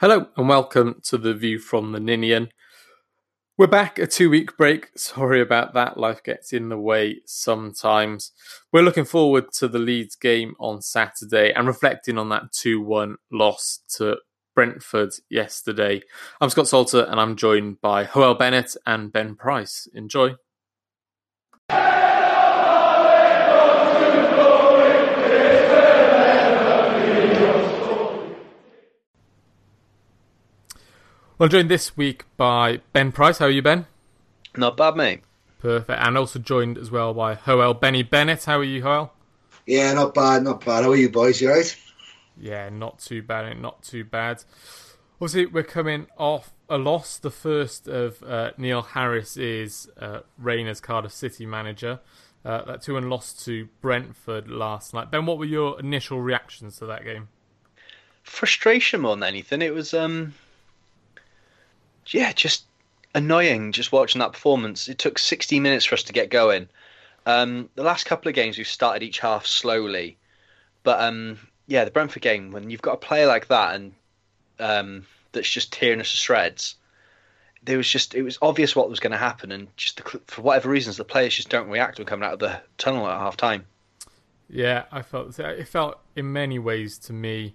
Hello and welcome to the view from the Ninian. We're back a two week break. Sorry about that. Life gets in the way sometimes. We're looking forward to the Leeds game on Saturday and reflecting on that 2 1 loss to Brentford yesterday. I'm Scott Salter and I'm joined by Hoel Bennett and Ben Price. Enjoy. Well, joined this week by Ben Price. How are you, Ben? Not bad, mate. Perfect. And also joined as well by Hoel Benny Bennett. How are you, Hoel? Yeah, not bad, not bad. How are you, boys? You right? Yeah, not too bad. Not too bad. Obviously, we're coming off a loss, the first of uh, Neil Harris's uh, reign as Cardiff City manager. Uh, that 2 1 loss to Brentford last night. Ben, what were your initial reactions to that game? Frustration more than anything. It was um, yeah, just annoying just watching that performance. It took 60 minutes for us to get going. Um, the last couple of games we've started each half slowly, but um, yeah, the Brentford game when you've got a player like that and um, that's just tearing us to shreds. There was just it was obvious what was going to happen, and just the, for whatever reasons, the players just don't react when coming out of the tunnel at half time. Yeah, I felt it felt in many ways to me,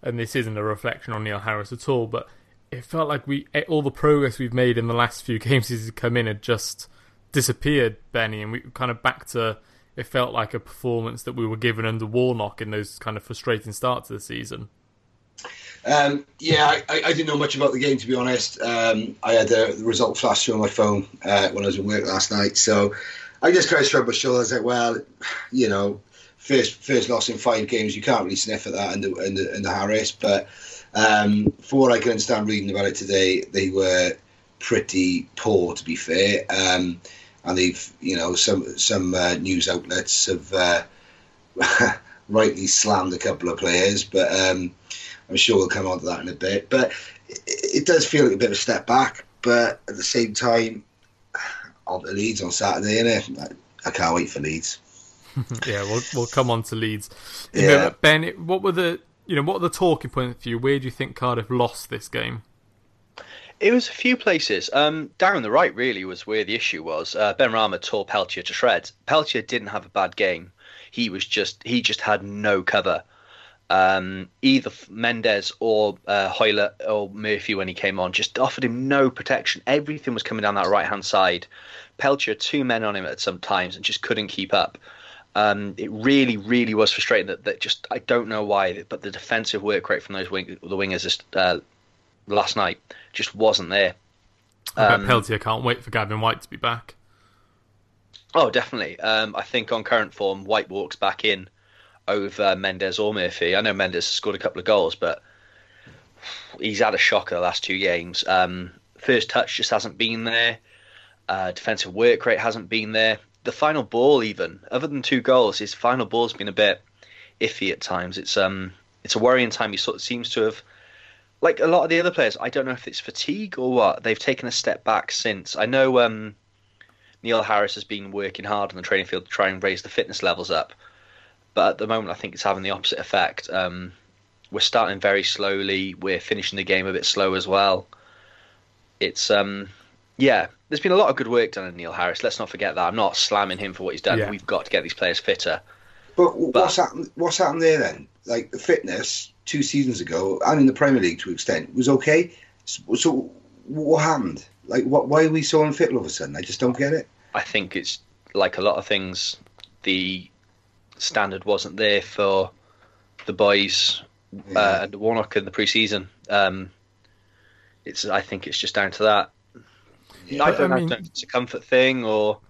and this isn't a reflection on Neil Harris at all, but it felt like we all the progress we've made in the last few games since come in had just disappeared, Benny, and we kind of back to it felt like a performance that we were given under Warnock in those kind of frustrating starts of the season. Um, yeah, I, I, didn't know much about the game to be honest. Um, I had the, the, result flash through on my phone uh, when I was at work last night, so I just kind of shrugged my shoulders. Like, well, you know, first first loss in five games, you can't really sniff at that the, in the Harris, but um, for what I can understand reading about it today, they were pretty poor, to be fair. Um, and they've, you know, some some uh, news outlets have uh, rightly slammed a couple of players, but um, I'm sure we'll come on to that in a bit. But it, it, does feel like a bit of a step back. But at the same time, on the Leeds on Saturday, innit? I, I can't wait for Leeds. yeah, we'll we'll come on to Leeds. Yeah. ben, what were the you know, what are the talking points for you? Where do you think Cardiff lost this game? It was a few places. Um, down the right really was where the issue was. Uh, Benrahma tore Peltier to shreds. Peltier didn't have a bad game. He was just he just had no cover. Um, either Mendez or uh, Hoilett or Murphy when he came on just offered him no protection. Everything was coming down that right hand side. Peltier two men on him at some times and just couldn't keep up. Um, it really, really was frustrating that, that just I don't know why, but the defensive work rate from those wing, the wingers just, uh, last night just wasn't there. I um, Peltier can't wait for Gavin Whyte to be back. Oh, definitely. Um, I think on current form, White walks back in over Mendez or Murphy. I know Mendez scored a couple of goals, but he's had a shocker the last two games. Um, first touch just hasn't been there. Uh, defensive work rate hasn't been there the final ball, even other than two goals, his final ball's been a bit iffy at times. It's um, it's a worrying time. He sort of seems to have, like a lot of the other players. I don't know if it's fatigue or what. They've taken a step back since. I know um, Neil Harris has been working hard on the training field to try and raise the fitness levels up, but at the moment, I think it's having the opposite effect. Um, we're starting very slowly. We're finishing the game a bit slow as well. It's um, yeah, there's been a lot of good work done in Neil Harris. Let's not forget that. I'm not slamming him for what he's done. Yeah. We've got to get these players fitter. But, but what's happened? What's happened there then? Like the fitness two seasons ago, and in the Premier League to an extent, was okay. So, so what happened? Like, what? Why are we so unfit all of a sudden? I just don't get it. I think it's like a lot of things. The standard wasn't there for the boys yeah. uh, and Warnock in the preseason. Um, it's. I think it's just down to that. I don't I mean, know if it's a comfort thing or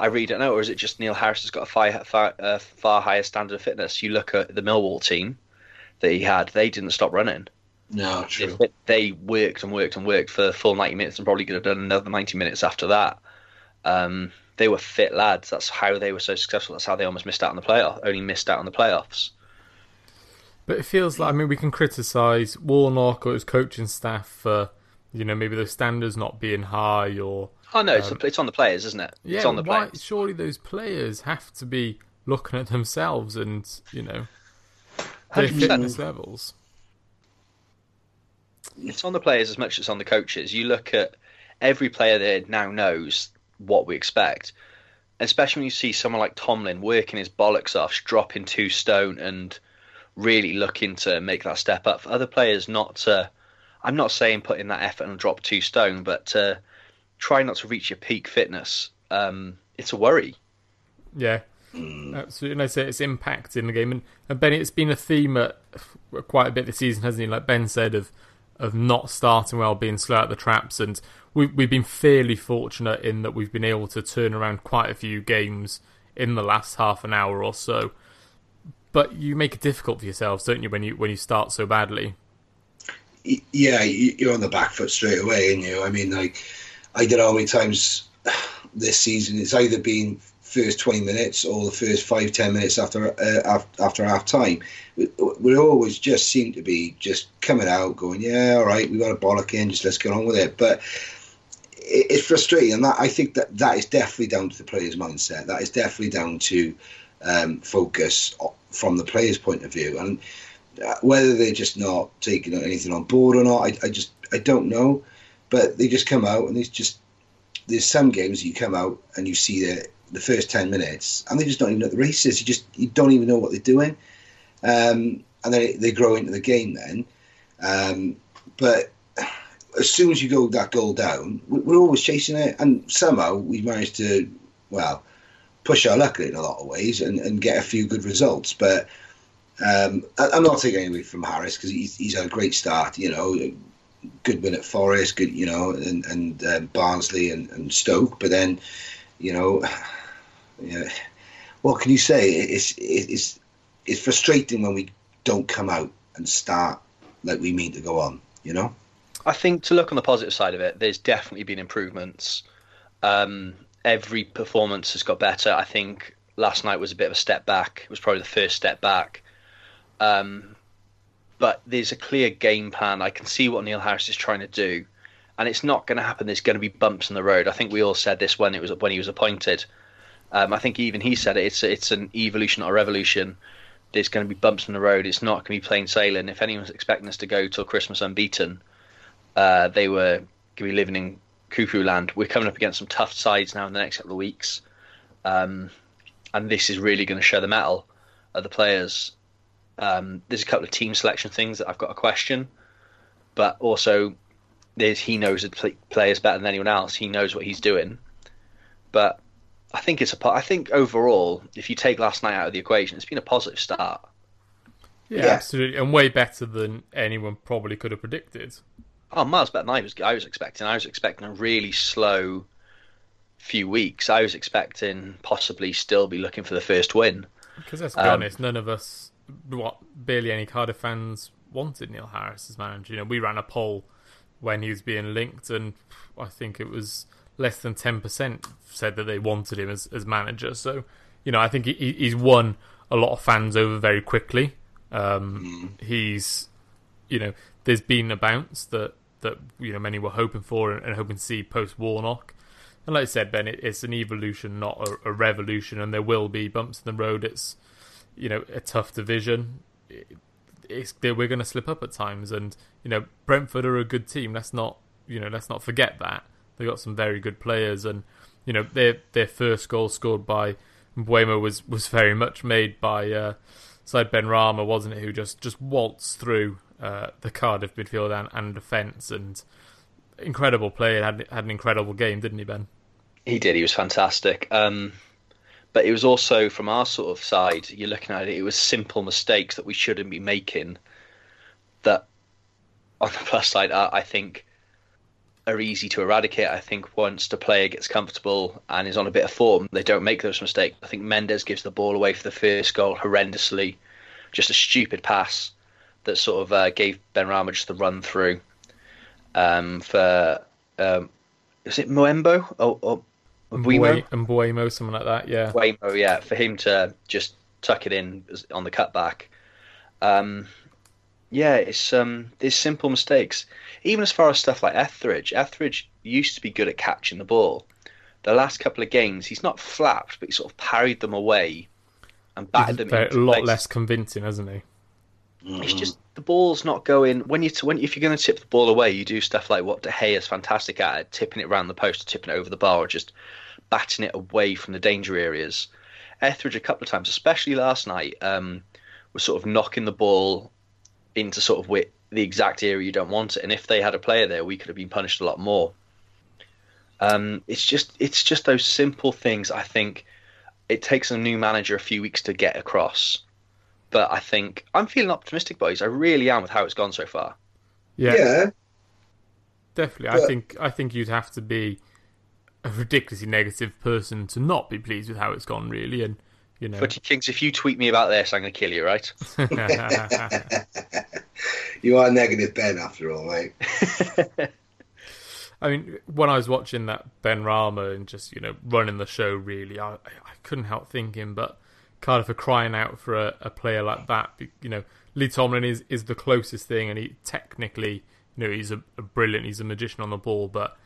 I really don't know, or is it just Neil Harris has got a far, far, uh, far higher standard of fitness? You look at the Millwall team that he had; they didn't stop running. No, true. They, they worked and worked and worked for the full ninety minutes, and probably could have done another ninety minutes after that. Um, they were fit lads. That's how they were so successful. That's how they almost missed out on the playoff. Only missed out on the playoffs. But it feels like I mean we can criticise Warnock or his coaching staff for you know, maybe the standards not being high or. Oh no, it's, um, it's on the players, isn't it? Yeah, it's on the why, players. Surely those players have to be looking at themselves and you know their 100%. fitness levels. it's on the players as much as it's on the coaches. You look at every player there now knows what we expect, especially when you see someone like Tomlin working his bollocks off, dropping two stone, and really looking to make that step up. For other players, not to, I'm not saying put in that effort and drop two stone, but to try not to reach your peak fitness. Um, it's a worry. Yeah, absolutely. And I say it's impact in the game, and, and Ben, it's been a theme at quite a bit this season, hasn't it? Like Ben said, of of not starting well, being slow at the traps, and we've we've been fairly fortunate in that we've been able to turn around quite a few games in the last half an hour or so. But you make it difficult for yourselves, don't you, when you when you start so badly? Yeah, you're on the back foot straight away, and you. I mean, like I don't know how many times this season it's either been first 20 minutes or the first five ten minutes after uh, after half time we, we always just seem to be just coming out going yeah all right we got a bollock in just let's get on with it. But it, it's frustrating and that I think that that is definitely down to the players mindset. That is definitely down to um, focus from the players point of view. And whether they're just not taking anything on board or not I, I just I don't know but they just come out and it's just there's some games you come out and you see the the first ten minutes and they just don't even know the races. You just you don't even know what they're doing, um, and then they grow into the game then. Um, but as soon as you go that goal down, we're always chasing it, and somehow we managed to well push our luck in a lot of ways and, and get a few good results. But um, I'm not taking anything from Harris because he's, he's had a great start. You know, good win at Forest, good, you know, and, and uh, Barnsley and, and, Stoke. But then, you know, yeah, what can you say? It's, it's, it's frustrating when we don't come out and start like we mean to go on, you know? I think to look on the positive side of it, there's definitely been improvements. Um, every performance has got better. I think last night was a bit of a step back. It was probably the first step back. Um, but there's a clear game plan. I can see what Neil Harris is trying to do, and it's not going to happen. There's going to be bumps in the road. I think we all said this when it was when he was appointed. Um, I think even he said it. It's it's an evolution or revolution. There's going to be bumps in the road. It's not going to be plain sailing. If anyone's expecting us to go till Christmas unbeaten, uh, they were going to be living in cuckoo land. We're coming up against some tough sides now in the next couple of weeks, um, and this is really going to show the metal of the players um, there's a couple of team selection things that I've got a question, but also there's he knows the players better than anyone else. He knows what he's doing, but I think it's a. I think overall, if you take last night out of the equation, it's been a positive start. Yeah, yeah. absolutely, and way better than anyone probably could have predicted. Oh, miles better than I was. I was expecting. I was expecting a really slow few weeks. I was expecting possibly still be looking for the first win. Because let's be um, honest, none of us what barely any Cardiff fans wanted Neil Harris as manager. You know, we ran a poll when he was being linked, and I think it was less than ten percent said that they wanted him as, as manager. So, you know, I think he, he's won a lot of fans over very quickly. Um, mm. He's, you know, there's been a bounce that that you know many were hoping for and, and hoping to see post Warnock. And like I said, Ben, it, it's an evolution, not a, a, revolution, and there will be bumps in the road. It's you know a tough division. It's, we're going to slip up at times, and you know Brentford are a good team. Let's not you know let's not forget that they got some very good players, and you know their their first goal scored by Mbeumo was was very much made by uh, Ben Benrahma, wasn't it? Who just just waltzed through uh, the Cardiff midfield and, and defence, and incredible player had had an incredible game, didn't he, Ben? He did. He was fantastic. Um, but it was also from our sort of side, you're looking at it, it was simple mistakes that we shouldn't be making. That, on the plus side, I think are easy to eradicate. I think once the player gets comfortable and is on a bit of form, they don't make those mistakes. I think Mendez gives the ball away for the first goal horrendously, just a stupid pass that sort of uh, gave Benrahma just the run through um, for. Um, is it Moembo or, or Mbeumo? Mbeumo, something like that, yeah. Mbeumo, yeah, for him to just tuck it in on the cutback. Um, yeah, it's um, there's simple mistakes. Even as far as stuff like Etheridge, Etheridge used to be good at catching the ball. The last couple of games, he's not flapped, but he sort of parried them away and batted them. A lot less convincing, hasn't he? Mm-hmm. It's just the ball's not going when you when if you're going to tip the ball away, you do stuff like what De Gea is fantastic at, tipping it around the post, or tipping it over the bar, or just batting it away from the danger areas. Etheridge a couple of times, especially last night, um, was sort of knocking the ball into sort of the exact area you don't want it. And if they had a player there, we could have been punished a lot more. Um, it's just it's just those simple things. I think it takes a new manager a few weeks to get across. But I think I'm feeling optimistic, boys. I really am with how it's gone so far. Yeah, Yeah, definitely. I think I think you'd have to be a ridiculously negative person to not be pleased with how it's gone, really. And you know, Footy Kings, if you tweet me about this, I'm going to kill you, right? you are negative, Ben. After all, mate. I mean, when I was watching that Benrahma and just you know running the show, really, I I couldn't help thinking, but Cardiff are crying out for a, a player like that. You know, Lee Tomlin is is the closest thing, and he technically, you know, he's a, a brilliant, he's a magician on the ball, but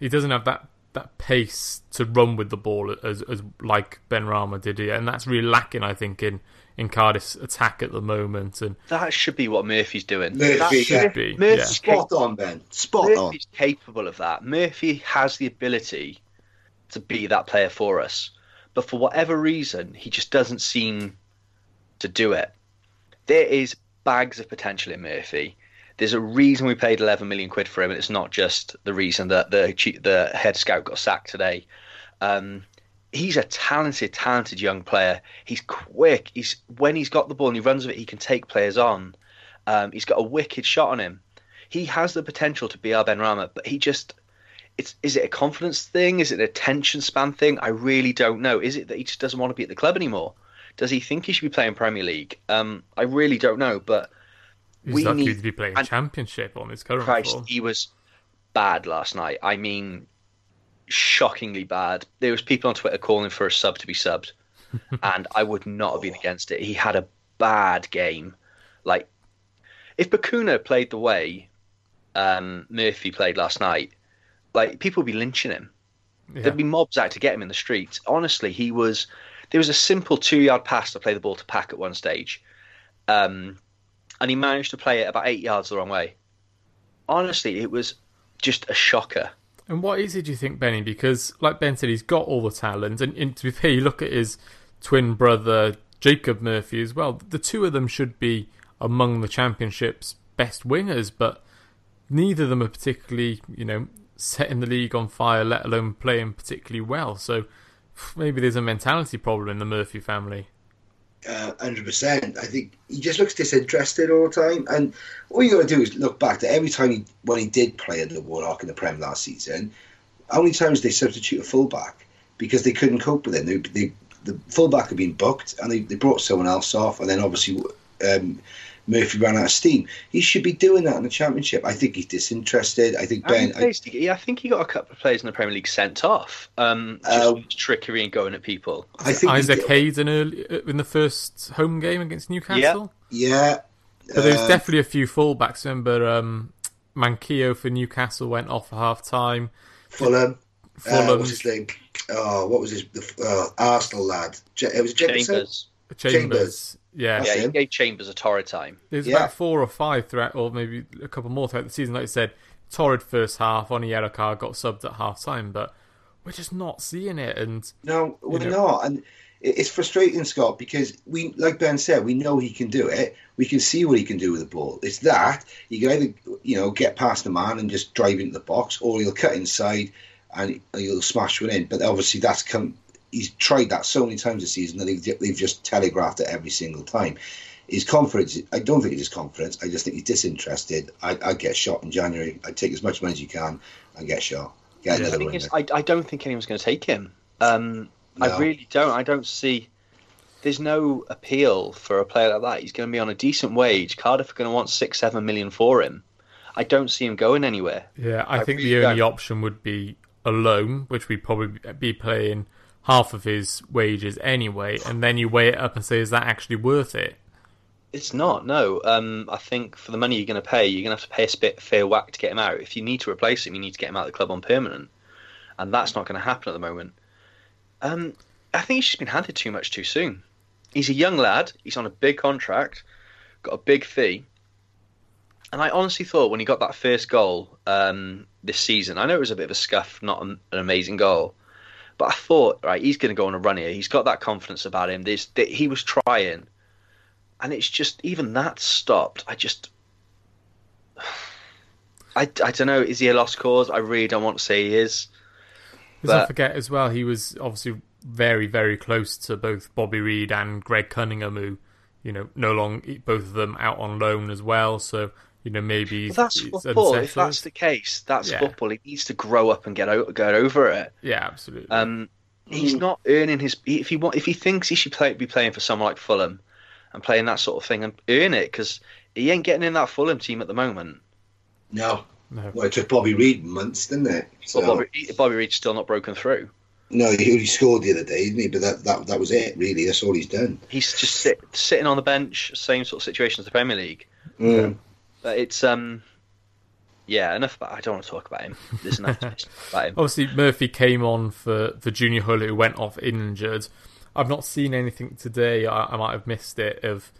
he doesn't have that that pace to run with the ball as as like Benrahma did here, and that's really lacking, I think, in in Cardiff's attack at the moment. And That should be what Murphy's doing. Murphy, That yeah. should be, Murphy's Spot on, Ben. Spot on. Murphy's capable of that. Murphy has the ability to be that player for us, but for whatever reason, he just doesn't seem to do it. There is bags of potential in Murphy. There's a reason we paid 11 million quid for him, and it's not just the reason that the the head scout got sacked today. Um, he's a talented, talented young player. He's quick. He's when he's got the ball and he runs with it, he can take players on. Um, he's got a wicked shot on him. He has the potential to be our Benrahma, but he just it's is it a confidence thing? Is it an attention span thing? I really don't know. Is it that he just doesn't want to be at the club anymore? Does he think he should be playing Premier League? Um, I really don't know, but he's We lucky need- to be playing and- Championship on his current Christ, form. he was bad last night. I mean, shockingly bad. There was people on Twitter calling for a sub to be subbed, and I would not have been against it. He had a bad game. Like, if Bacuna played the way um, Murphy played last night, like people would be lynching him. Yeah. There'd be mobs out to get him in the streets. Honestly, he was. There was a simple two-yard pass to play the ball to Pack at one stage, um, and he managed to play it about eight yards the wrong way. Honestly, it was just a shocker. And what is it, do you think, Benny? Because, like Ben said, he's got all the talent. And, and to be fair, you look at his twin brother, Jacob Murphy, as well. The two of them should be among the Championship's best wingers, but neither of them are particularly, you know, setting the league on fire, let alone playing particularly well. So maybe there's a mentality problem in the Murphy family. Uh, Hundred percent. I think he just looks disinterested all the time, and all you got to do is look back to every time he when he did play under Warnock in the Prem last season. How many times they substitute a fullback because they couldn't cope with him? They, they, the fullback had been booked, and they, they brought someone else off, and then obviously um, Murphy ran out of steam. He should be doing that in the Championship. I think he's disinterested. I think Ben. I, players did he- yeah, I think he got a couple of players in the Premier League sent off. Um, just Uh, trickery and going at people. I think Isaac did- Hayden early, uh, in the first home game against Newcastle. Yeah. But there's uh, definitely a few fullbacks. Remember, um, Manquillo for Newcastle went off at half time. Fulham. Uh, Fulham, what's his name? Oh, what was his the, uh, Arsenal lad? J- it was Chambers. Chambers. Chambers. Yeah, Yeah, he gave Chambers a torrid time. there's Yeah. about four or five throughout, or maybe a couple more throughout the season. Like I said, torrid first half. Onyedika got subbed at half time, but we're just not seeing it. And No, we're know. not, and it's frustrating, Scott, because we, like Ben said, we know he can do it. We can see what he can do with the ball. It's that you can either, you know, get past the man and just drive into the box, or he'll cut inside and he'll smash one in. But obviously, that's come. He's tried that so many times this season that they've, they've just telegraphed it every single time. His confidence, I don't think it's his confidence. I just think he's disinterested. I, I'd get shot in January. I'd take as much money as you can and get shot. Get Yeah. Another thing winner. I, I don't think anyone's going to take him. Um, I really don't. I don't see. There's no appeal for a player like that. He's going to be on a decent wage. Cardiff are going to want six, seven million for him. I don't see him going anywhere. yeah, I, I think really the only don't. option would be a loan, which we'd probably be playing half of his wages anyway. And then you weigh it up and say, is that actually worth it? It's not. No. Um, I think for the money you're going to pay, you're going to have to pay a bit fair whack to get him out. If you need to replace him, you need to get him out of the club on permanent, and that's not going to happen at the moment. Um, I think he's just been handed too much too soon. He's a young lad. He's on a big contract. got a big fee. And I honestly thought when he got that first goal um, this season, I know it was a bit of a scuff, not an, an amazing goal, but I thought, right, he's going to go on a run here. He's got that confidence about him. This, that he was trying, and it's just even that stopped. I just, I, I don't know. Is he a lost cause? I really don't want to say he is. Let's not forget as well, he was obviously very, very close to both Bobby Reid and Greg Cunningham, who, you know, no long both of them out on loan as well. So you know, maybe well, that's football. If that's the case, that's yeah. football. He needs to grow up and get out, get over it. Yeah, absolutely. Um, he's not earning his. If he want, if he thinks he should play, be playing for someone like Fulham, and playing that sort of thing and earn it, because he ain't getting in that Fulham team at the moment. No. no. Well, it took Bobby Reid months, didn't it? So... Well, Bobby, Bobby Reid's still not broken through. No, he scored the other day, didn't he? But that, that that was it, really. That's all he's done. He's just sit, sitting on the bench, same sort of situation as the Premier League. Mm. But it's um, yeah, enough about. I don't want to talk about him. There's enough about him. Obviously, Murphy came on for for Junior Hoilett, who went off injured. I've not seen anything today. I, I might have missed it of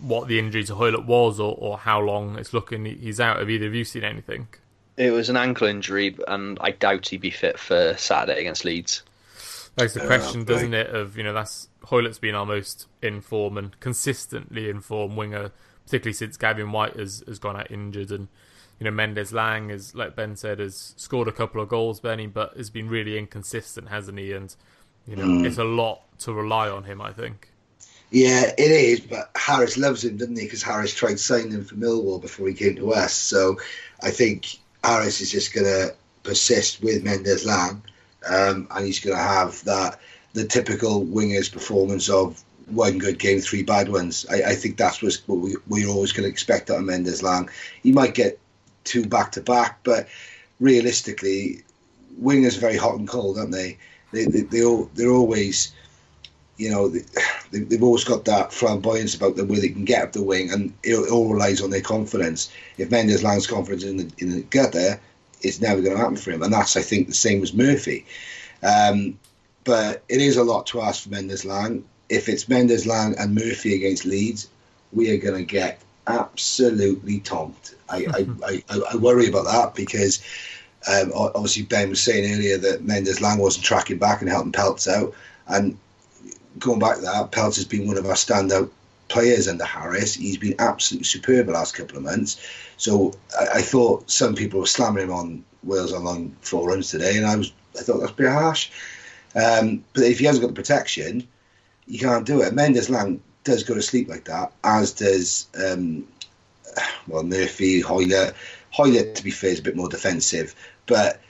what the injury to Hoilett was, or, or how long it's looking he's out. Have either of you seen anything? It was an ankle injury, and I doubt he'd be fit for Saturday against Leeds. That's the question, doesn't it? Of you know, that's Hoilett's been our most in form and consistently in form winger, particularly since Gavin Whyte has, has gone out injured, and you know, Mendez-Laing, as like Ben said, has scored a couple of goals, Benny, but has been really inconsistent, hasn't he? And you know, mm. it's a lot to rely on him. I think. Yeah, it is. But Harris loves him, doesn't he? Because Harris tried signing him for Millwall before he came to us. So I think Harris is just going to persist with Mendez Laing, um, and he's going to have that the typical wingers performance of one good game, three bad ones. I, I think that's what we, we're always going to expect out of Mendez-Laing. He might get two back to back. But realistically, wingers are very hot and cold, aren't they? They they, they all, they're always, you know, they, they've always got that flamboyance about them where they can get up the wing, and it, all relies on their confidence. If Mendez-Laing's confidence in the in the gutter, it's never going to happen for him, and that's I think the same as Murphy. Um, but it is a lot to ask for Mendez-Laing. If it's Mendez-Laing and Murphy against Leeds, we are going to get absolutely tomped. I, I, I, I, worry about that because um, obviously Ben was saying earlier that Mendez Laing wasn't tracking back and helping Peltz out. And going back to that, Peltz has been one of our standout players under Harris. He's been absolutely superb the last couple of months. So I, I thought some people were slamming him on Wales on long four runs today, and I was I thought that's a bit harsh. Um, but if he hasn't got the protection, you can't do it. Mendez-Laing does go to sleep like that, as does um, well Murphy, Hoilett. Hoilett, to be fair, is a bit more defensive, but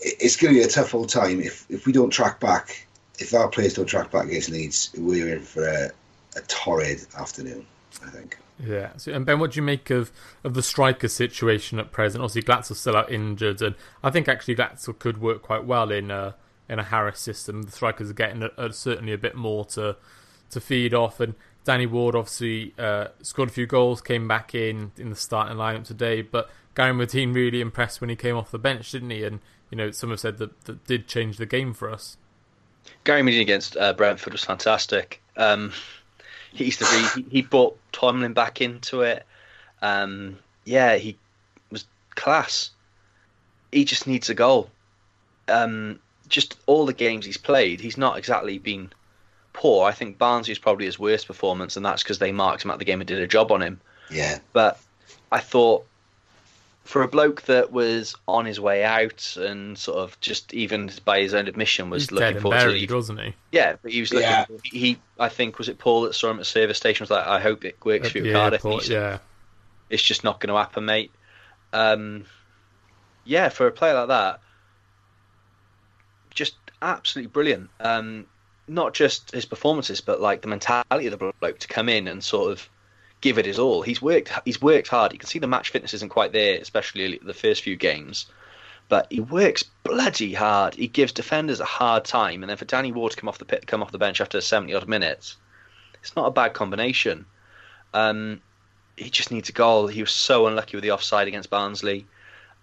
it's going to be a tough old time if if we don't track back. If our players don't track back against Leeds, we're in for a, a torrid afternoon. I think. Yeah. So, and Ben, what do you make of, of the striker situation at present? Obviously, Glatzel's still out injured, and I think actually Glatzel could work quite well in a in a Harris system. The strikers are getting a, a, certainly a bit more to to feed off. And Danny Ward obviously uh, scored a few goals, came back in in the starting lineup today. But Gary Madine really impressed when he came off the bench, didn't he? And you know, some have said that that did change the game for us. Gary Madine against uh, Brentford was fantastic. Um, he's the re- he, he brought Tomlin back into it. Um, yeah, he was class. He just needs a goal. Um, just all the games he's played, he's not exactly been poor. I think Barnsley is probably his worst performance, and that's because they marked him at the game and did a job on him. Yeah. But I thought for a bloke that was on his way out and sort of just even by his own admission was He's looking forward buried, to wasn't he? Yeah, but he was looking. Yeah. He, I think, was it Paul that saw him at the service station? Was like, I hope it works at for you, Cardiff. Airport, yeah, it's just not going to happen, mate. Um, yeah, for a player like that, just absolutely brilliant. Um, not just his performances, but like the mentality of the bloke to come in and sort of give it his all. He's worked. He's worked hard. You can see the match fitness isn't quite there, especially the first few games. But he works bloody hard. He gives defenders a hard time, and then for Danny Ward to come off the pit, come off the bench after seventy odd minutes, it's not a bad combination. Um, he just needs a goal. He was so unlucky with the offside against Barnsley.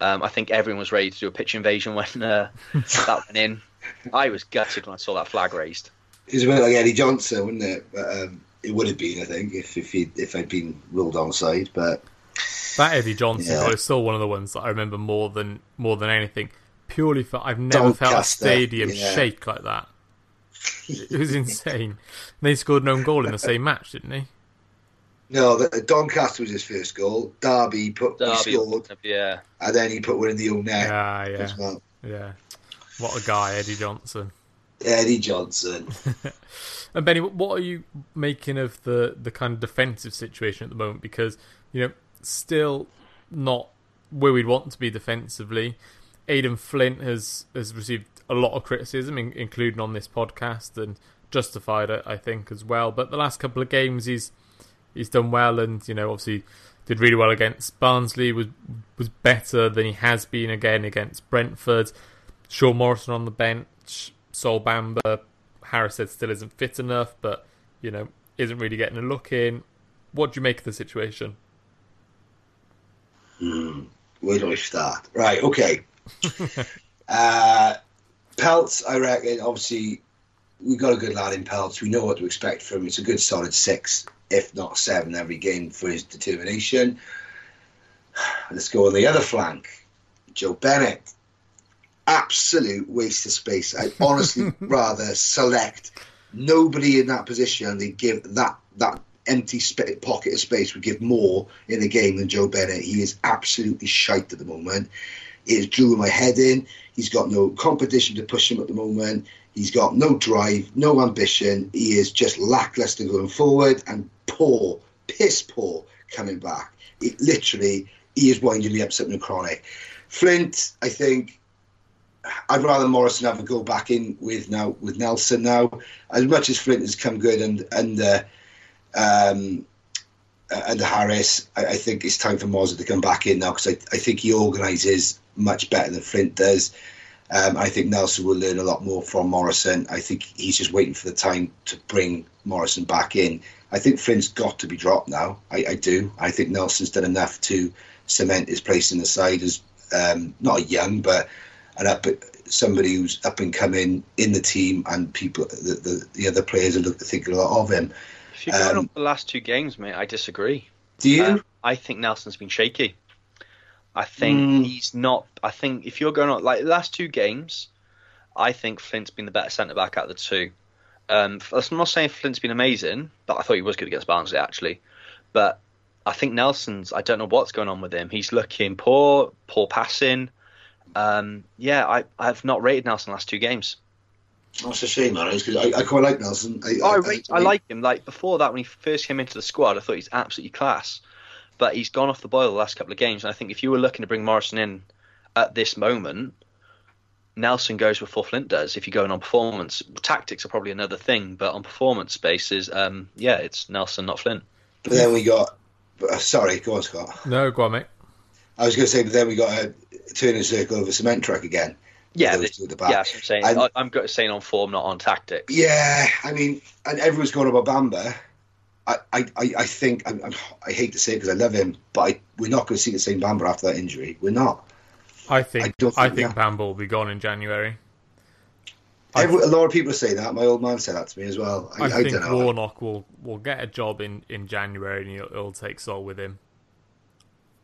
Um, I think everyone was ready to do a pitch invasion when uh, that went in. I was gutted when I saw that flag raised. It was a bit like Eddie Johnson, wasn't it? But, um, it would have been, I think, if if he if I'd been ruled onside. But that Eddie Johnson Yeah. goal is still one of the ones that I remember more than more than anything. Purely for I've never felt a stadium yeah. shake like that. It was insane. they scored an own goal in the same match, didn't they? No, the, Doncaster was his first goal. Derby put he Derby, scored, yeah. and then he put one in the own net Yeah, yeah, as well. yeah. What a guy, Eddie Johnson. Eddie Johnson. And Benny, what are you making of the the kind of defensive situation at the moment? Because you know, still not where we'd want to be defensively. Aden Flint has has received a lot of criticism, in, including on this podcast, and justified it, I think, as well. But the last couple of games, he's he's done well, and you know, obviously did really well against Barnsley. was was better than he has been again against Brentford. Sean Morrison on the bench, Sol Bamba, Harris said still isn't fit enough, but you know isn't really getting a look in. What do you make of the situation? Hmm. Where do I start? Right, okay. uh, Pelts, I reckon, obviously, we got a good lad in Pelts. We know what to expect from him. It's a good solid six, if not seven, every game for his determination. Let's go on the other flank. Joe Bennett. Absolute waste of space. I'd honestly rather select nobody in that position. and They give that that empty sp- pocket of space would give more in the game than Joe Bennett. He is absolutely shite at the moment. Is drew my head in. He's got no competition to push him at the moment. He's got no drive, no ambition. He is just lackluster going forward and poor, piss poor coming back. It literally, he is winding me up something chronic. Flint, I think, I'd rather Morrison have a go back in with now with Nelson now. As much as Flint has come good and and uh, um, under Harris, I, I think it's time for Morrison to come back in now because I, I think he organises much better than Flint does. Um, I think Nelson will learn a lot more from Morrison. I think he's just waiting for the time to bring Morrison back in. I think Flint's got to be dropped now. I, I do. I think Nelson's done enough to cement his place in the side as um, not a young, but an up somebody who's up and coming in the team, and people the the, the other players are look think a lot of him. If going Um, the last two games, mate, I disagree. Do you? Uh, I think Nelson's been shaky. I think Mm. he's not. I think if you're going on like the last two games, I think Flint's been the better centre back out of the two. Um, I'm not saying Flint's been amazing, but I thought he was good against Barnsley actually. But I think Nelson's. I don't know what's going on with him. He's looking poor, poor passing. Um, yeah, I I've not rated Nelson the last two games. That's a shame, man. because I, I quite like Nelson. I, Oh, I, rate, I like him. Like before that, when he first came into the squad, I thought he's absolutely class. But he's gone off the boil the last couple of games, and I think if you were looking to bring Morrison in at this moment, Nelson goes before Flint does. If you're going on performance, tactics are probably another thing, but on performance basis, um, yeah, it's Nelson, not Flint. But then we got. Uh, sorry, go on, Scott. No, go on, mate. I was going to say, but then we got a turning circle of a cement truck again. Yeah, Those this- the back. yeah, that's what I'm saying. And- I, I'm saying on form, not on tactics. Yeah, I mean, and everyone's going about Bamba. I, I, I I think I'm, I'm, hate to say it because I love him, but I, we're not going to see the same Bamba after that injury. We're not. I think I don't I think- think will be gone in January. I- Every, a lot of people saying that. My old man said that to me as well. I, I, I, think don't know. Warnock will, will get a job in, in January and he'll, he'll take Sol with him.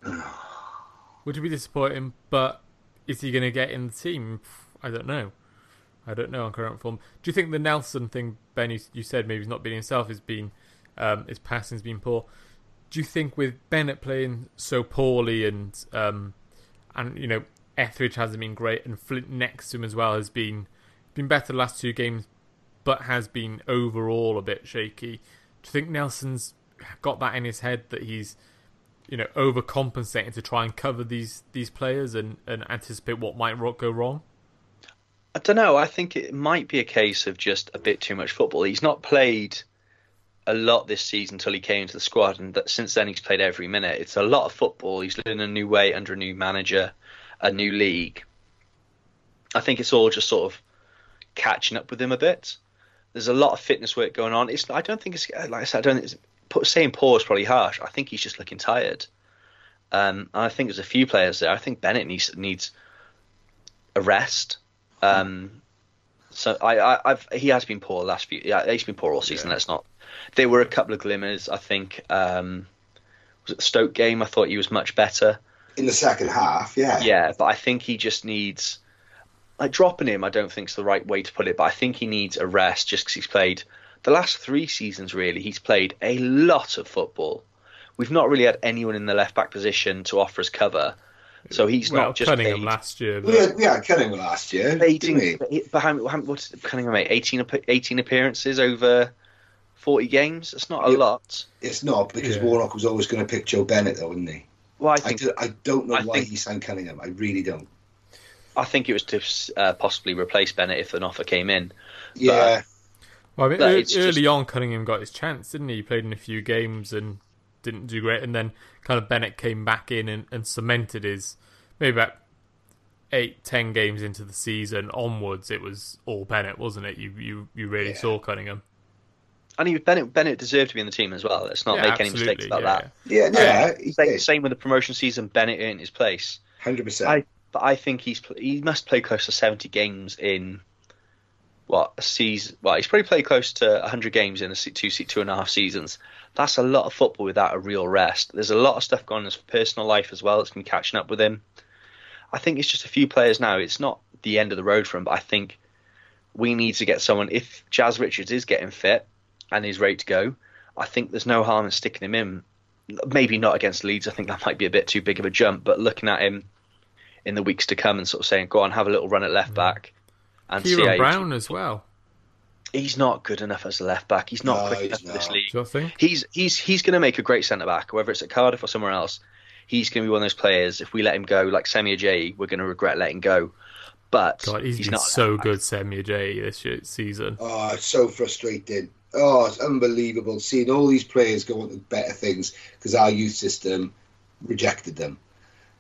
Which Would be disappointing, but is he going to get in the team? I don't know. I don't know on current form. Do you think the Nelson thing, Ben, you, you said maybe he's not being himself, has been um, his passing's been poor. Do you think with Bennett playing so poorly and um, and you know Etheridge hasn't been great and Flint next to him as well has been been better the last two games, but has been overall a bit shaky. Do you think Nelson's got that in his head that he's you know overcompensating to try and cover these these players and, and anticipate what might go wrong? I don't know. I think it might be a case of just a bit too much football. He's not played a lot this season until he came into the squad, and that, since then he's played every minute. It's a lot of football. He's learning a new way under a new manager, a new league. I think it's all just sort of catching up with him a bit. There's a lot of fitness work going on. It's I don't think it's like I said. I don't. Think it's, saying poor is probably harsh. I think he's just looking tired. Um, I think there's a few players there. I think Bennett needs needs a rest. Um, So I, I, I've he has been poor last few. Yeah, he's been poor all season. Yeah. Let's not. There were a couple of glimmers. I think um, was it the Stoke game? I thought he was much better. In the second half, yeah. Yeah, but I think he just needs like dropping him. I don't think is the right way to put it. But I think he needs a rest just because he's played the last three seasons. Really, he's played a lot of football. We've not really had anyone in the left back position to offer us cover. So he's well, not just Cunningham played, last year. We But had, we had Cunningham last year, played didn't in, we? but how, how, what's Cunningham mate? 18, 18 appearances over forty games. It's not a Yeah. lot. It's not because Yeah. Warnock was always going to pick Joe Bennett, though, wasn't he? Well, I I, think do, I don't know I why think- he signed Cunningham. I really don't. I think it was to uh, possibly replace Bennett if an offer came in. Yeah, well, I mean, but early just- on, Cunningham got his chance, didn't he? He played in a few games and didn't do great, and then kind of Bennett came back in and, and cemented his maybe about eight, ten games into the season onwards. It was all Bennett, wasn't it? You you you really Yeah. saw Cunningham. And he, Bennett Bennett deserved to be in the team as well. Let's not Yeah, make any mistakes about yeah, that. yeah, yeah. he Same, did. same with the promotion season. Bennett earned his place. Hundred percent. I but I think he's he must play close to seventy games in what a season. Well, he's probably played close to hundred games in a two se- two and a half seasons. That's a lot of football without a real rest. There's a lot of stuff going on in his personal life as well that's been catching up with him. I think it's just a few players now. It's not the end of the road for him, but I think we need to get someone. If Jazz Richards is getting fit and he's ready to go, I think there's no harm in sticking him in. Maybe not against Leeds. I think that might be a bit too big of a jump. But looking at him in the weeks to come and sort of saying, "Go on, have a little run at left mm. back," and see Ciaron Brown as well. He's not good enough as a left back. He's not No, quick he's enough for this league. Do you think? He's he's he's going to make a great centre back, whether it's at Cardiff or somewhere else. He's going to be one of those players. If we let him go, like Semi Ajayi, we're going to regret letting go. But God, he's, he's been not so left back. good, Semi J this year, season. Oh, it's so frustrating. Oh, it's unbelievable seeing all these players go on to better things because our youth system rejected them.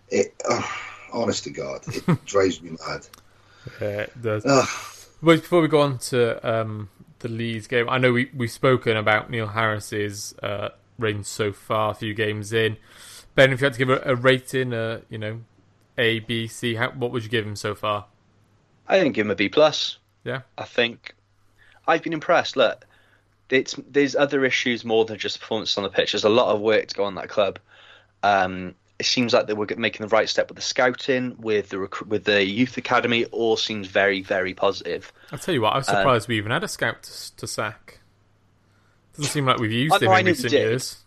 It, oh, honest to God, it drives me mad. Yeah, it does. Ugh. But before we go on to um, the Leeds game, I know we, we've spoken about Neil Harris's uh, reign so far, a few games in. Ben, if you had to give a, a rating, uh, you know, A, B, C, how, what would you give him so far? I didn't give him a B plus. Yeah. I think I've been impressed. Look, it's there's other issues more than just performance on the pitch. There's a lot of work to go on that club. Um, it seems like they were making the right step with the scouting, with the rec- with the youth academy. All seems very very positive. I'll tell you what, I was Um, surprised we even had a scout to, to sack. Doesn't seem like we've used him in recent years.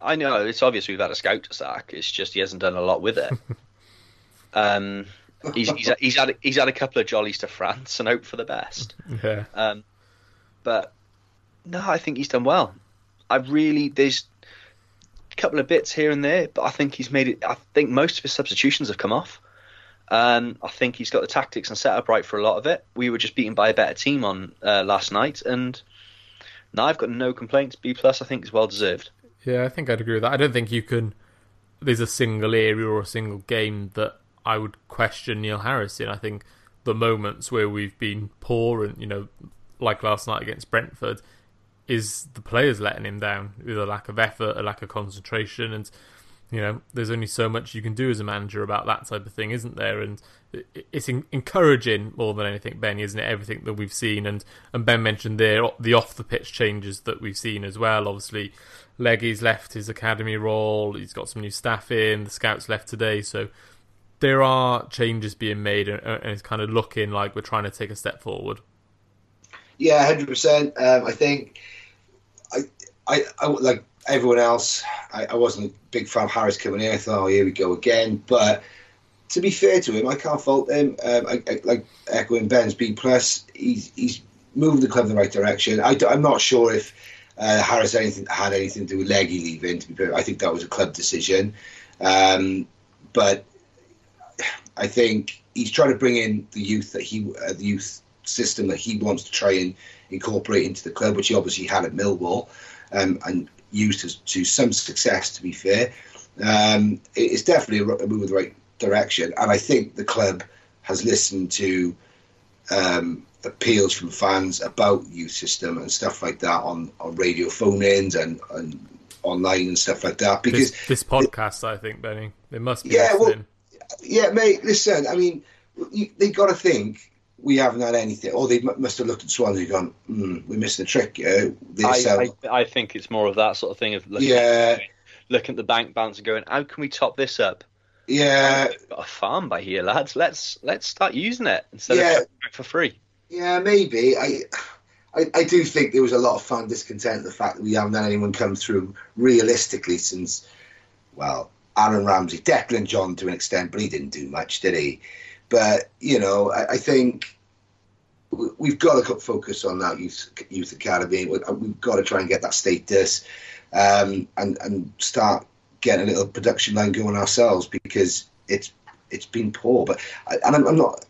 I know it's obvious we've had a scout to sack. It's just he hasn't done a lot with it. um, he's, he's he's had he's had a couple of jollies to France and hope for the best. Yeah. Um, but no, I think he's done well. I really there's couple of bits here and there, but I think he's made it. I think most of his substitutions have come off. Um, I think he's got the tactics and setup right for a lot of it. We were just beaten by a better team on uh, last night, and now I've got no complaints. B plus, I think, is well deserved. Yeah, I think I'd agree with that. I don't think you can. There's a single area or a single game that I would question Neil Harris in. I think the moments where we've been poor and you know, like last night against Brentford, is the players letting him down with a lack of effort, a lack of concentration, and you know, there's only so much you can do as a manager about that type of thing, isn't there? And it's en- encouraging more than anything, Ben, isn't it? Everything that we've seen, and and Ben mentioned there the off the pitch changes that we've seen as well. Obviously, Leggy's left his academy role. He's got some new staff in. The scouts left today, so there are changes being made, and, and it's kind of looking like we're trying to take a step forward. Yeah, hundred percent. Um, I think I, I, like everyone else. I, I wasn't a big fan of Harris coming in. I thought, oh, here we go again. But to be fair to him, I can't fault him. Um, I, I, like echoing Ben's B plus, he's he's moved the club in the right direction. I, am not sure if uh, Harris had anything had anything to do with Leggy leaving. To be fair, I think that was a club decision. Um, but I think he's trying to bring in the youth that he uh, the youth system that he wants to try and incorporate into the club, which he obviously had at Millwall um, and used to, to some success. To be fair, um, it's definitely a, move in the right direction, and I think the club has listened to um, appeals from fans about youth system and stuff like that on, on radio phone-ins and, and online and stuff like that because This, this podcast, I think, Benny, they must be Yeah, well, yeah, mate. Listen, I mean, you, they got to think we haven't had anything. Or they must have looked at Swansea and gone, mm, we missed a trick. Uh, I, I, I, think it's more of that sort of thing of looking, yeah. at, looking at the bank balance and going, how can we top this up? Yeah, We've got a farm by here, lads. Let's let's start using it instead yeah. of for free. Yeah, maybe. I, I, I do think there was a lot of fan discontent the fact that we haven't had anyone come through realistically since, well, Aaron Ramsey, Declan John to an extent, but he didn't do much, did he? But you know, I, I think we've got to focus on that youth youth academy. We've got to try and get that status um, and and start getting a little production line going ourselves because it's it's been poor. But and I'm, I'm not.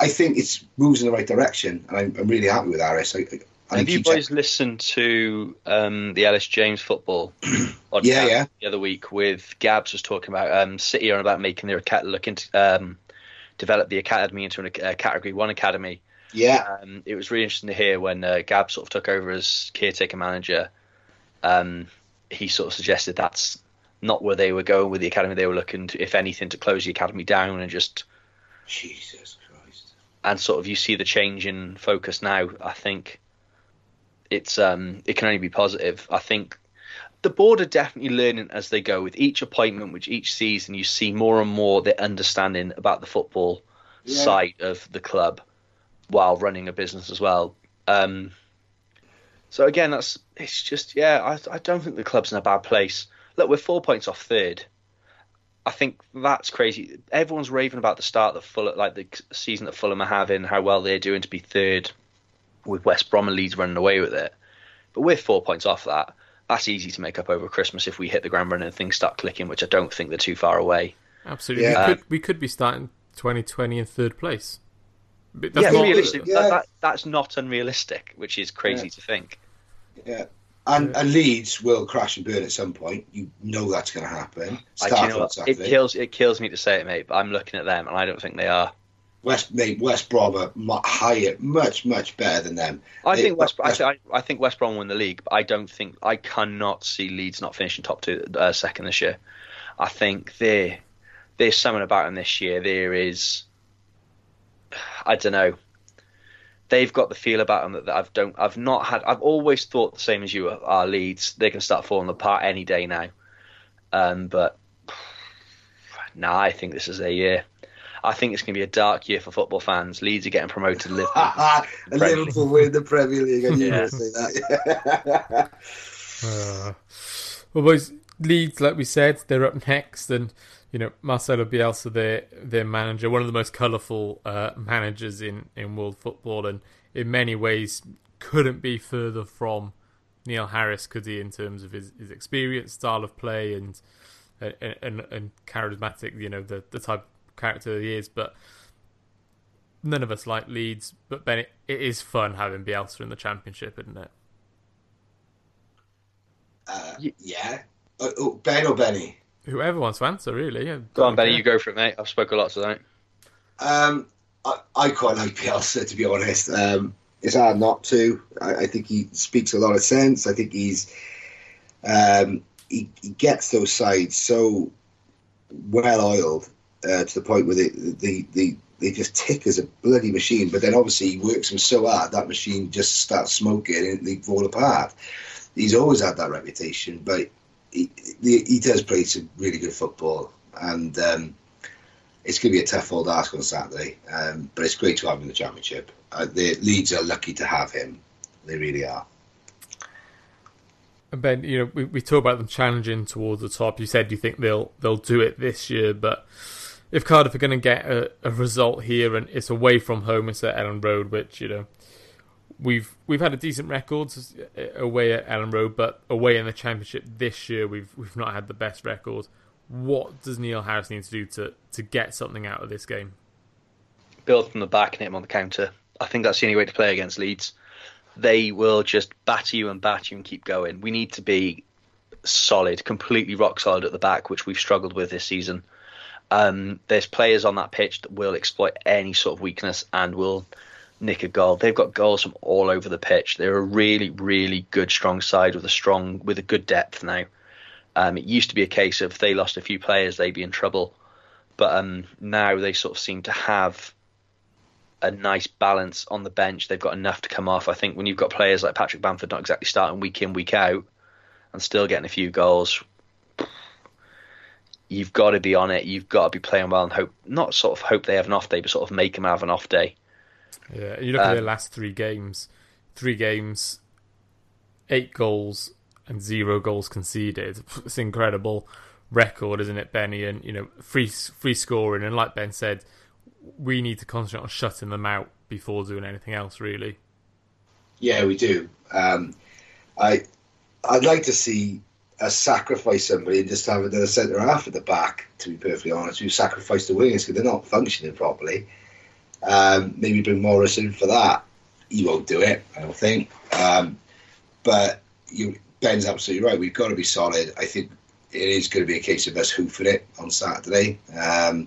I think it's moves in the right direction, and I'm, I'm really happy with Harris. I, I Have you boys listened to um, the Elis James football? yeah, yeah. The other week with Gabs was talking about um, City are about making their cat look into um, develop the academy into a uh, category one academy. Yeah, um, it was really interesting to hear when uh, Gabs sort of took over as caretaker manager. Um, he sort of suggested that's not where they were going with the academy. They were looking, to, if anything, to close the academy down and just Jesus Christ. And sort of you see the change in focus now. I think it's um it can only be positive. I think the board are definitely learning as they go with each appointment, which each season you see more and more the understanding about the football yeah. side of the club while running a business as well. Um, so again, that's it's just yeah, I, I don't think the club's in a bad place. Look, we're four points off third. I think that's crazy. Everyone's raving about the start of Fulham, like the season that Fulham are having, how well they're doing to be third, with West Brom and Leeds running away with it. But we're four points off that. That's easy to make up over Christmas if we hit the ground running and things start clicking, which I don't think they're too far away. Absolutely, yeah. we, could, um, we could be starting 2020 in third place. That's yeah, not, realistic. Yeah. That, that, that's not unrealistic, which is crazy yeah. to think. Yeah. And, and Leeds will crash and burn at some point. You know that's going to happen. I, you know it kills it kills me to say it, mate. But I'm looking at them, and I don't think they are. West mate, West Brom are higher, much much better than them. I they, think West, West I, I, think West Brom win the league, but I don't think I cannot see Leeds not finishing top two, uh, second this year. I think they there's something about them this year. There is, I don't know they've got the feel about them that, that I've don't I've not had I've always thought the same as you are Leeds they can start falling apart any day now um, but now nah, I think this is a year I think it's going to be a dark year for football fans. Leeds are getting promoted to Liverpool. Liverpool win the Premier League and you yeah. say that uh, well boys Leeds like we said they're up next and you know Marcelo Bielsa, their their manager, one of the most colourful uh, managers in, in world football, and in many ways couldn't be further from Neil Harris, could he, in terms of his, his experience, style of play, and and, and, and charismatic, you know, the the type of character he is. But none of us like Leeds, but Ben, it, it is fun having Bielsa in the Championship, isn't it? Uh, yeah. Uh, oh, ben or Benny? Whoever wants to answer, really. Yeah, go on, Benny. You go for it, mate. I've spoken a lot tonight. Um, I, I quite like Bielsa, to be honest. Um, it's hard not to. I, I, think he speaks a lot of sense. I think he's um, he, he gets those sides so well oiled uh, to the point where they, they, they, they just tick as a bloody machine. But then obviously he works them so hard that machine just starts smoking and they fall apart. He's always had that reputation, but he, he does play some really good football, and um, it's going to be a tough old ask on Saturday. Um, but it's great to have him in the championship. Uh, the Leeds are lucky to have him; they really are. And Ben, you know, we, we talk about them challenging towards the top. You said you think they'll they'll do it this year, but if Cardiff are going to get a, a result here and it's away from home, it's at Elland Road, which you know we've we've had a decent record uh, away at Elland Road, but away in the Championship this year, we've we've not had the best record. What does Neil Harris need to do to to get something out of this game? Build from the back and hit him on the counter. I think that's the only way to play against Leeds. They will just batter you and batter you and keep going. We need to be solid, completely rock solid at the back, which we've struggled with this season. Um, there's players on that pitch that will exploit any sort of weakness and will nick a goal. They've got goals from all over the pitch. They're a really, really good, strong side with a strong, with a good depth now. Um, it used to be a case of if they lost a few players, they'd be in trouble, but um, now they sort of seem to have a nice balance on the bench. They've got enough to come off. I think when you've got players like Patrick Bamford not exactly starting week in week out and still getting a few goals, you've got to be on it. You've got to be playing well and hope not sort of hope they have an off day, but sort of make them have an off day. Yeah, you look um, at their last three games, three games, eight goals and zero goals conceded. It's an incredible record, isn't it, Benny? And you know, free free scoring, and like Ben said, we need to concentrate on shutting them out before doing anything else, really. Yeah, we do. Um, I I'd like to see sacrifice somebody and just have another centre half at the back. To be perfectly honest, who sacrifice the wingers because they're not functioning properly. Um, maybe bring Morris in for that. He won't do it, I don't think. Um, but you, Ben's absolutely right. We've got to be solid. I think it is going to be a case of us hoofing it on Saturday. Um,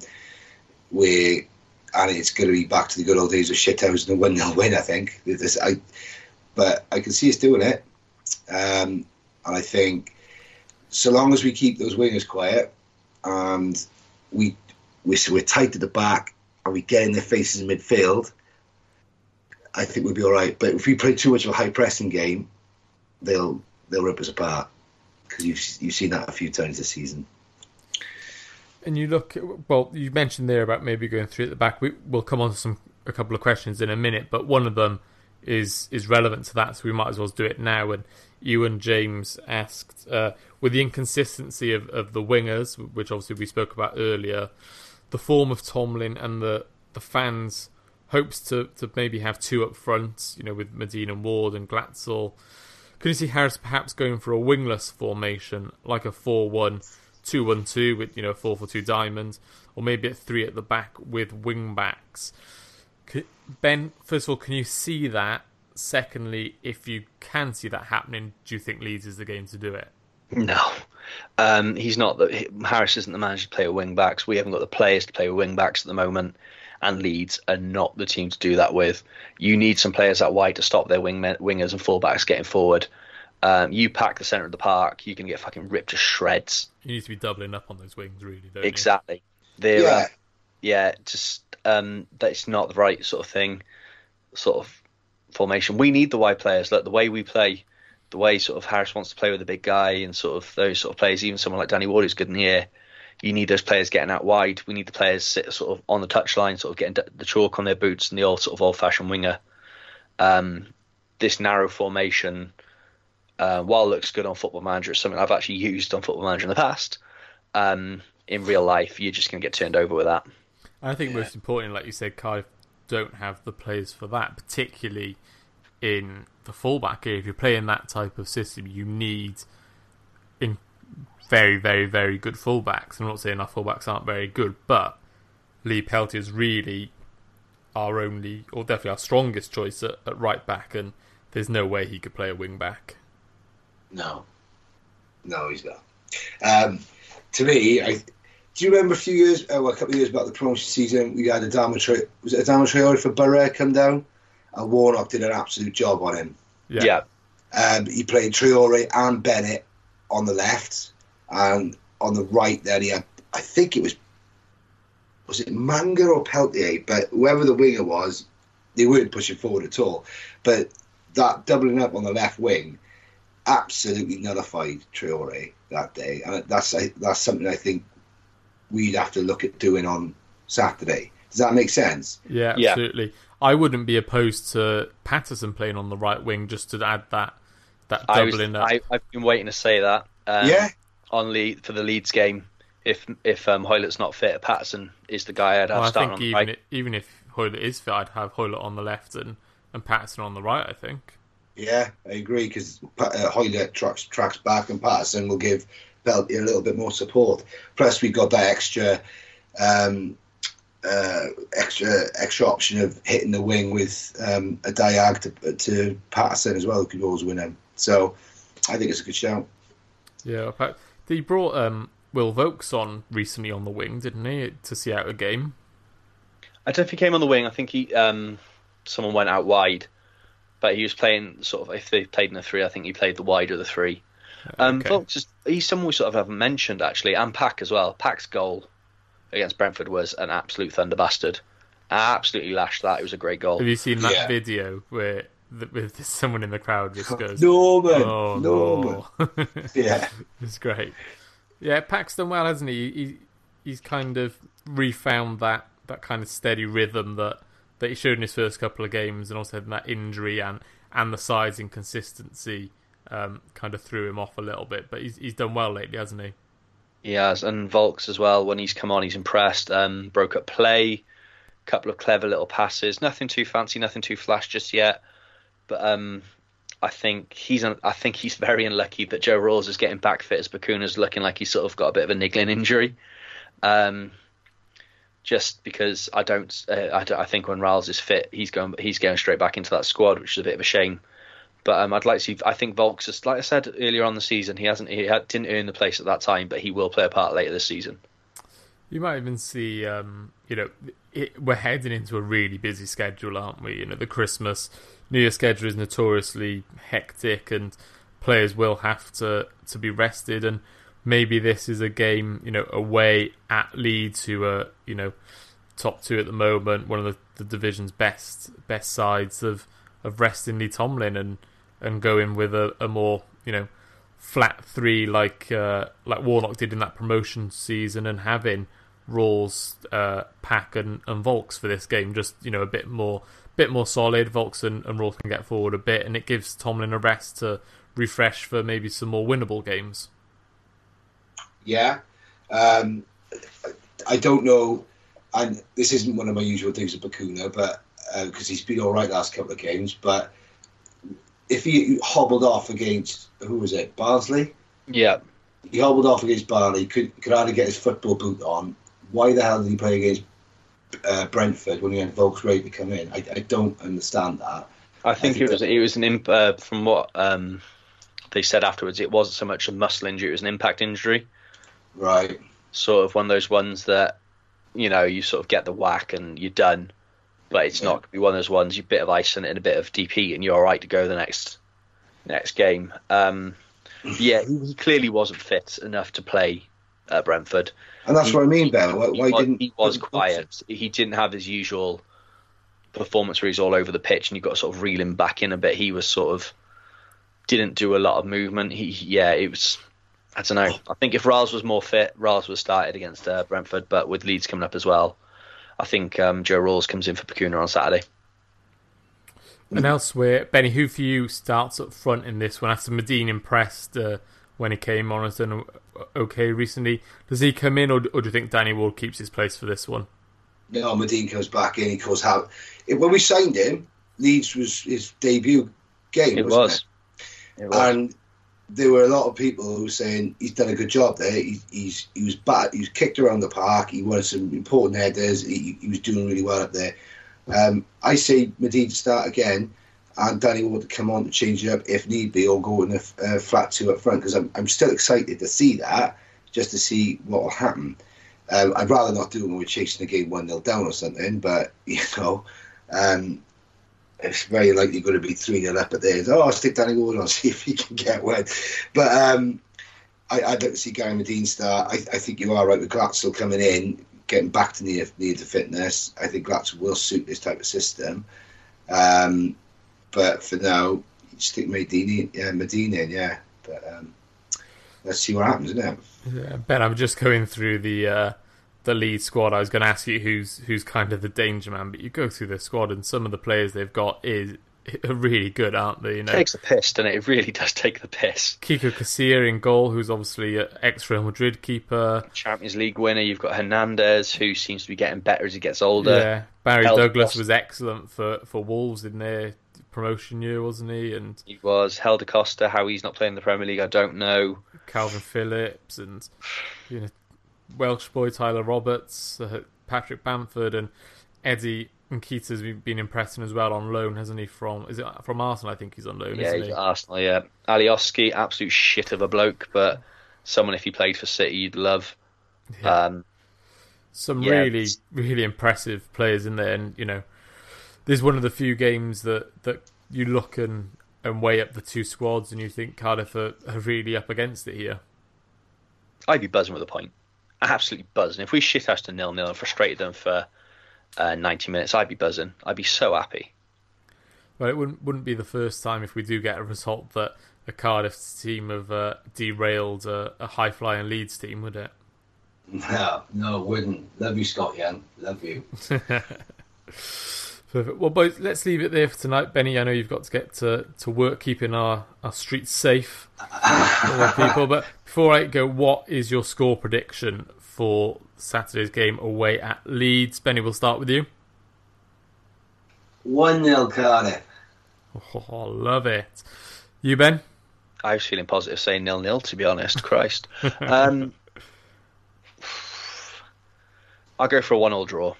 we and it's going to be back to the good old days of shithouse and a one 0 win. I think. This, I, but I can see us doing it, um, and I think so long as we keep those wingers quiet and we we we're tight at the back and we get in their faces in midfield, I think we'll be all right. But if we play too much of a high pressing game, they'll they'll rip us apart because you've you've seen that a few times this season. And you look well. You mentioned there about maybe going through at the back. We, will come on to some a couple of questions in a minute, but one of them is is relevant to that, so we might as well do it now. And and James asked, uh, with the inconsistency of, of the wingers, which obviously we spoke about earlier, the form of Tomlin and the the fans hopes to, to maybe have two up front, you know, with Madine Ward and Glatzel. Could you see Harris perhaps going for a wingless formation, like a 4 1 2 1 2 with, you know, 4 4 2 diamond, or maybe a 3 at the back with wing backs? Ben, first of all, can you see that? Secondly, if you can see that happening, do you think Leeds is the game to do it? No, um, he's not. The, Harris isn't the manager to play with wing backs. We haven't got the players to play with wing backs at the moment, and Leeds are not the team to do that with. You need some players that wide to stop their wing wingers and fullbacks getting forward. Um, you pack the centre of the park, you can get fucking ripped to shreds. You need to be doubling up on those wings, really. exactly. They're, yeah. Uh, yeah, just um, that's not the right sort of thing, sort of formation. We need the wide players. Like the way we play, the way sort of Harris wants to play with a big guy, and sort of those sort of players. Even someone like Danny Ward who's good in air. You need those players getting out wide. We need the players sit sort of on the touchline, sort of getting the chalk on their boots and the old sort of old-fashioned winger. Um, this narrow formation, uh, while looks good on Football Manager, it's something I've actually used on Football Manager in the past. Um, in real life, you're just going to get turned over with that. I think yeah. most important, like you said, Cardiff don't have the players for that, particularly in the fullback area. If you're playing that type of system, you need in very, very, very good fullbacks. I'm not saying our fullbacks aren't very good, but Lee Peltier is really our only, or definitely our strongest choice at, at right back, and there's no way he could play a wing back. No, no, he's not. Um, to me, I do you remember a few years, uh, well, a couple of years back, the promotion season, we had a Adama was it Adama Traore for Boro come down, and Warnock did an absolute job on him. Yeah. yeah. Um, he played Traore and Bennett on the left, and on the right there he had, I think it was, was it Manga or Peltier? But whoever the winger was, they weren't pushing forward at all. But that doubling up on the left wing absolutely nullified Traore that day, and that's that's something I think we'd have to look at doing on Saturday. Does that make sense? Yeah, absolutely. Yeah. I wouldn't be opposed to Paterson playing on the right wing just to add that that doubling I, I, have been waiting to say that. Um, yeah. On lead for the Leeds game, if if um, Hoilett's not fit, Paterson is the guy I'd have well, starting on even right. even if Hoilett is fit, I'd have Hoilett on the left and and Paterson on the right. I think. Yeah, I agree because uh, Hoilett tracks tracks back and Paterson will give felt a little bit more support. Plus, we got that extra. Um, uh, extra extra option of hitting the wing with um, a diag to, to Paterson as well, who could always win him. So I think it's a good shout. Yeah, he brought um, Will Vaulks on recently on the wing, didn't he, to see out a game? I don't think he came on the wing. I think he um, someone went out wide, but he was playing sort of. If they played in a three, I think he played the wide of the three. Um, okay. Vaulks is, he's someone we sort of haven't mentioned actually, and Pack as well. Pack's goal against Brentford was an absolute thunder bastard. I Absolutely lashed that. It was a great goal. Have you seen that Yeah. video where the, with someone in the crowd just goes, Norman, "Oh Norman. no!" Yeah, it's great. Yeah, Pack's done well, hasn't he? he? He's kind of refound that that kind of steady rhythm that that he showed in his first couple of games, and also had that injury and and the size inconsistency um, kind of threw him off a little bit. But he's he's done well lately, hasn't he? He has, and Vaulks as well. When he's come on, he's impressed. Um, broke up play, couple of clever little passes. Nothing too fancy, nothing too flash just yet. But um, I think he's un- I think he's very unlucky that Joe Ralls is getting back fit as Bacuna's looking like he's sort of got a bit of a niggling injury. Um, just because I don't, uh, I don't, I think when Ralls is fit, he's going he's going straight back into that squad, which is a bit of a shame. But um, I'd like to see. I think Vaulks, is, like I said earlier on the season, he hasn't he didn't earn the place at that time, but he will play a part later this season. You might even see, um, you know, it, we're heading into a really busy schedule, aren't we? You know, the Christmas, New Year schedule is notoriously hectic, and players will have to to be rested. And maybe this is a game, you know, away at Leeds, who are, you know, top two at the moment, one of the, the division's best best sides of of resting Lee Tomlin and and go in with a, a more, you know, flat three like uh, like Warnock did in that promotion season, and having Ralls, uh, Pack, and, and Vaulks for this game, just you know a bit more bit more solid. Vaulks and, and Ralls can get forward a bit, and it gives Tomlin a rest to refresh for maybe some more winnable games. yeah. Um, I don't know, and this isn't one of my usual things with Bacuna, but because he's been all right last couple of games, but if he hobbled off against who was it, Barnsley? Yeah, he hobbled off against Barney, could could hardly get his football boot on. Why the hell did he play against uh, Brentford when he had Vaulks ready to come in? I, I don't understand that. I think think it was it was an imp, uh, from what um, they said afterwards. It wasn't so much a muscle injury; it was an impact injury. Right. Sort of one of those ones that you know you sort of get the whack and you're done. But it's Yeah. not going to be one of those ones. You bit of ice and a bit of DP, and you're all right to go the next next game. Um, yeah, he, he clearly wasn't fit enough to play at Brentford. And that's He- what I mean, Ben. Why, why was, didn't he was quiet. He didn't have his usual performance where he's all over the pitch and you've got to sort of reel him back in a bit. He was sort of didn't do a lot of movement. He yeah, it was. I don't know. I think if Riles was more fit, Riles was started against uh, Brentford, but with Leeds coming up as well, I think um, Joe Ralls comes in for Bacuna on Saturday. And elsewhere, Benny, who for you starts up front in this one after Madine impressed uh, when he came on and done okay recently? Does he come in, or, or do you think Danny Ward keeps his place for this one? No, Madine comes back in. He calls how when we signed him, Leeds was his debut game. It wasn't was. It was. and there were a lot of people who were saying he's done a good job there. He, he's he was bad. He was kicked around the park. He won some important headers. He, he was doing really well up there. Um, I say Madine start again, and Danny Ward to come on to change it up if need be, or go in a flat two up front because I'm I'm still excited to see that, just to see what will happen. Um, I'd rather not do it when we're chasing the game one 0 down or something, but you know. Um, it's very likely going to be 3 0 up at there. Oh, I'll stick Danny Ward on, see if he can get one. But um, I, like to see Gary Madine start. I, I think you are right with Glatzel coming in, getting back to near, near to fitness. I think Glatzel will suit this type of system. Um, but for now, stick Madine, yeah, Madine in, yeah. But um, let's see what happens, isn't it? Yeah, Ben, I'm just going through the uh, the lead squad. I was going to ask you who's who's kind of the danger man, but you go through the squad and some of the players they've got is are really good, aren't they? You know, takes the piss, doesn't it? It really does take the piss. Kiko Casilla in goal, who's obviously an ex Real Madrid keeper. Champions League winner. You've got Hernandez, who seems to be getting better as he gets older. yeah, Barry Held Douglas Costa. was excellent for for Wolves in their promotion year, wasn't he? And He was Helder Costa. How he's not playing in the Premier League, I don't know. Kalvin Phillips and you know Welsh boy Tyler Roberts, uh, Patrick Bamford, and Eddie Nketiah's been been impressing as well on loan, hasn't he? From is it from Arsenal? I think he's on loan, Yeah, isn't he's he? at Arsenal. Yeah, Alioski, absolute shit of a bloke, but someone if he played for City you'd love. Yeah. Um, Some yeah, really it's- really impressive players in there, and you know, there's one of the few games that that you look and and weigh up the two squads, and you think Cardiff are, are really up against it here. I'd be buzzing with a point. Absolutely buzzing. If we shit house to nil nil and frustrated them for uh, 90 minutes, I'd be buzzing. I'd be so happy. Well, it wouldn't wouldn't be the first time if we do get a result that a Cardiff team have uh, derailed a, a high flying Leeds team, would it? No, no, wouldn't. Love you, Scott Young. Love you. Perfect. Well, boys, let's leave it there for tonight. Benny, I know you've got to get to, to work keeping our, our streets safe for people. But before I go, what is your score prediction for Saturday's game away at Leeds? Benny, we'll start with you. 1 0 Cardiff. Oh, love it. You, Ben? I was feeling positive saying nil nil. To be honest, Christ. Um, I'll go for a one all draw.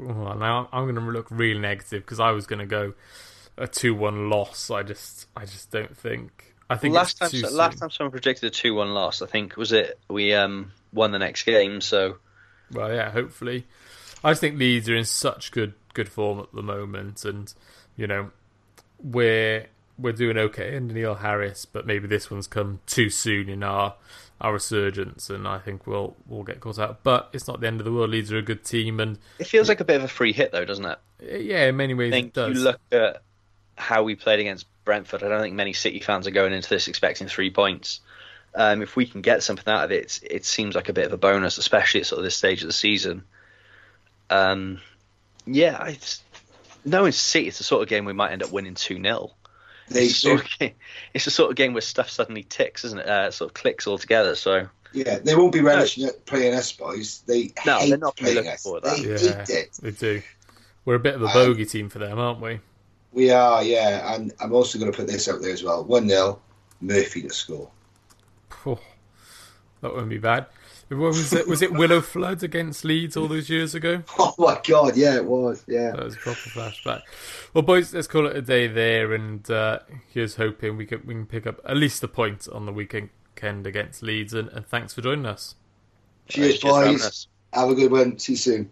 Oh, now I'm going to look really negative because I was going to go a two-one loss. I just, I just don't think. I think last time, it's too so- last time someone predicted a two one loss. I think was it we um won the next game. So Well, yeah, hopefully. I just think Leeds are in such good good form at the moment, and you know we're we're doing okay under Neil Harris, but maybe this one's come too soon in our our resurgence, and I think we'll we'll get caught out. But it's not the end of the world. Leeds are a good team, and it feels like a bit of a free hit, though, doesn't it? uh, yeah, in many ways I it think does. you look at how we played against Brentford. I don't think many City fans are going into this expecting three points. Um, if we can get something out of it, it seems like a bit of a bonus, especially at sort of this stage of the season. Um, yeah, I just, knowing City, it's the sort of game we might end up winning two 0 They, it's, the sort of game, it's the sort of game where stuff suddenly ticks, isn't it? Uh, sort of clicks all together. So yeah, they won't be relishing it playing us, boys. They No, hate they're not playing looking us. forward to They that. hate it. They do. We're a bit of a Um, bogey team for them, aren't we? We are, yeah. And I'm also going to put this out there as well 1 0, Murphy to score. Oh, that wouldn't be bad. What was it? Was it Willo Flood against Leeds all those years ago? Oh my God, yeah, it was, yeah. That was a proper flashback. Well, boys, let's call it a day there, and uh, here's hoping we can we can pick up at least a point on the weekend against Leeds. And, and thanks for joining us. Cheers, for having boys. us. Have a good one. See you soon.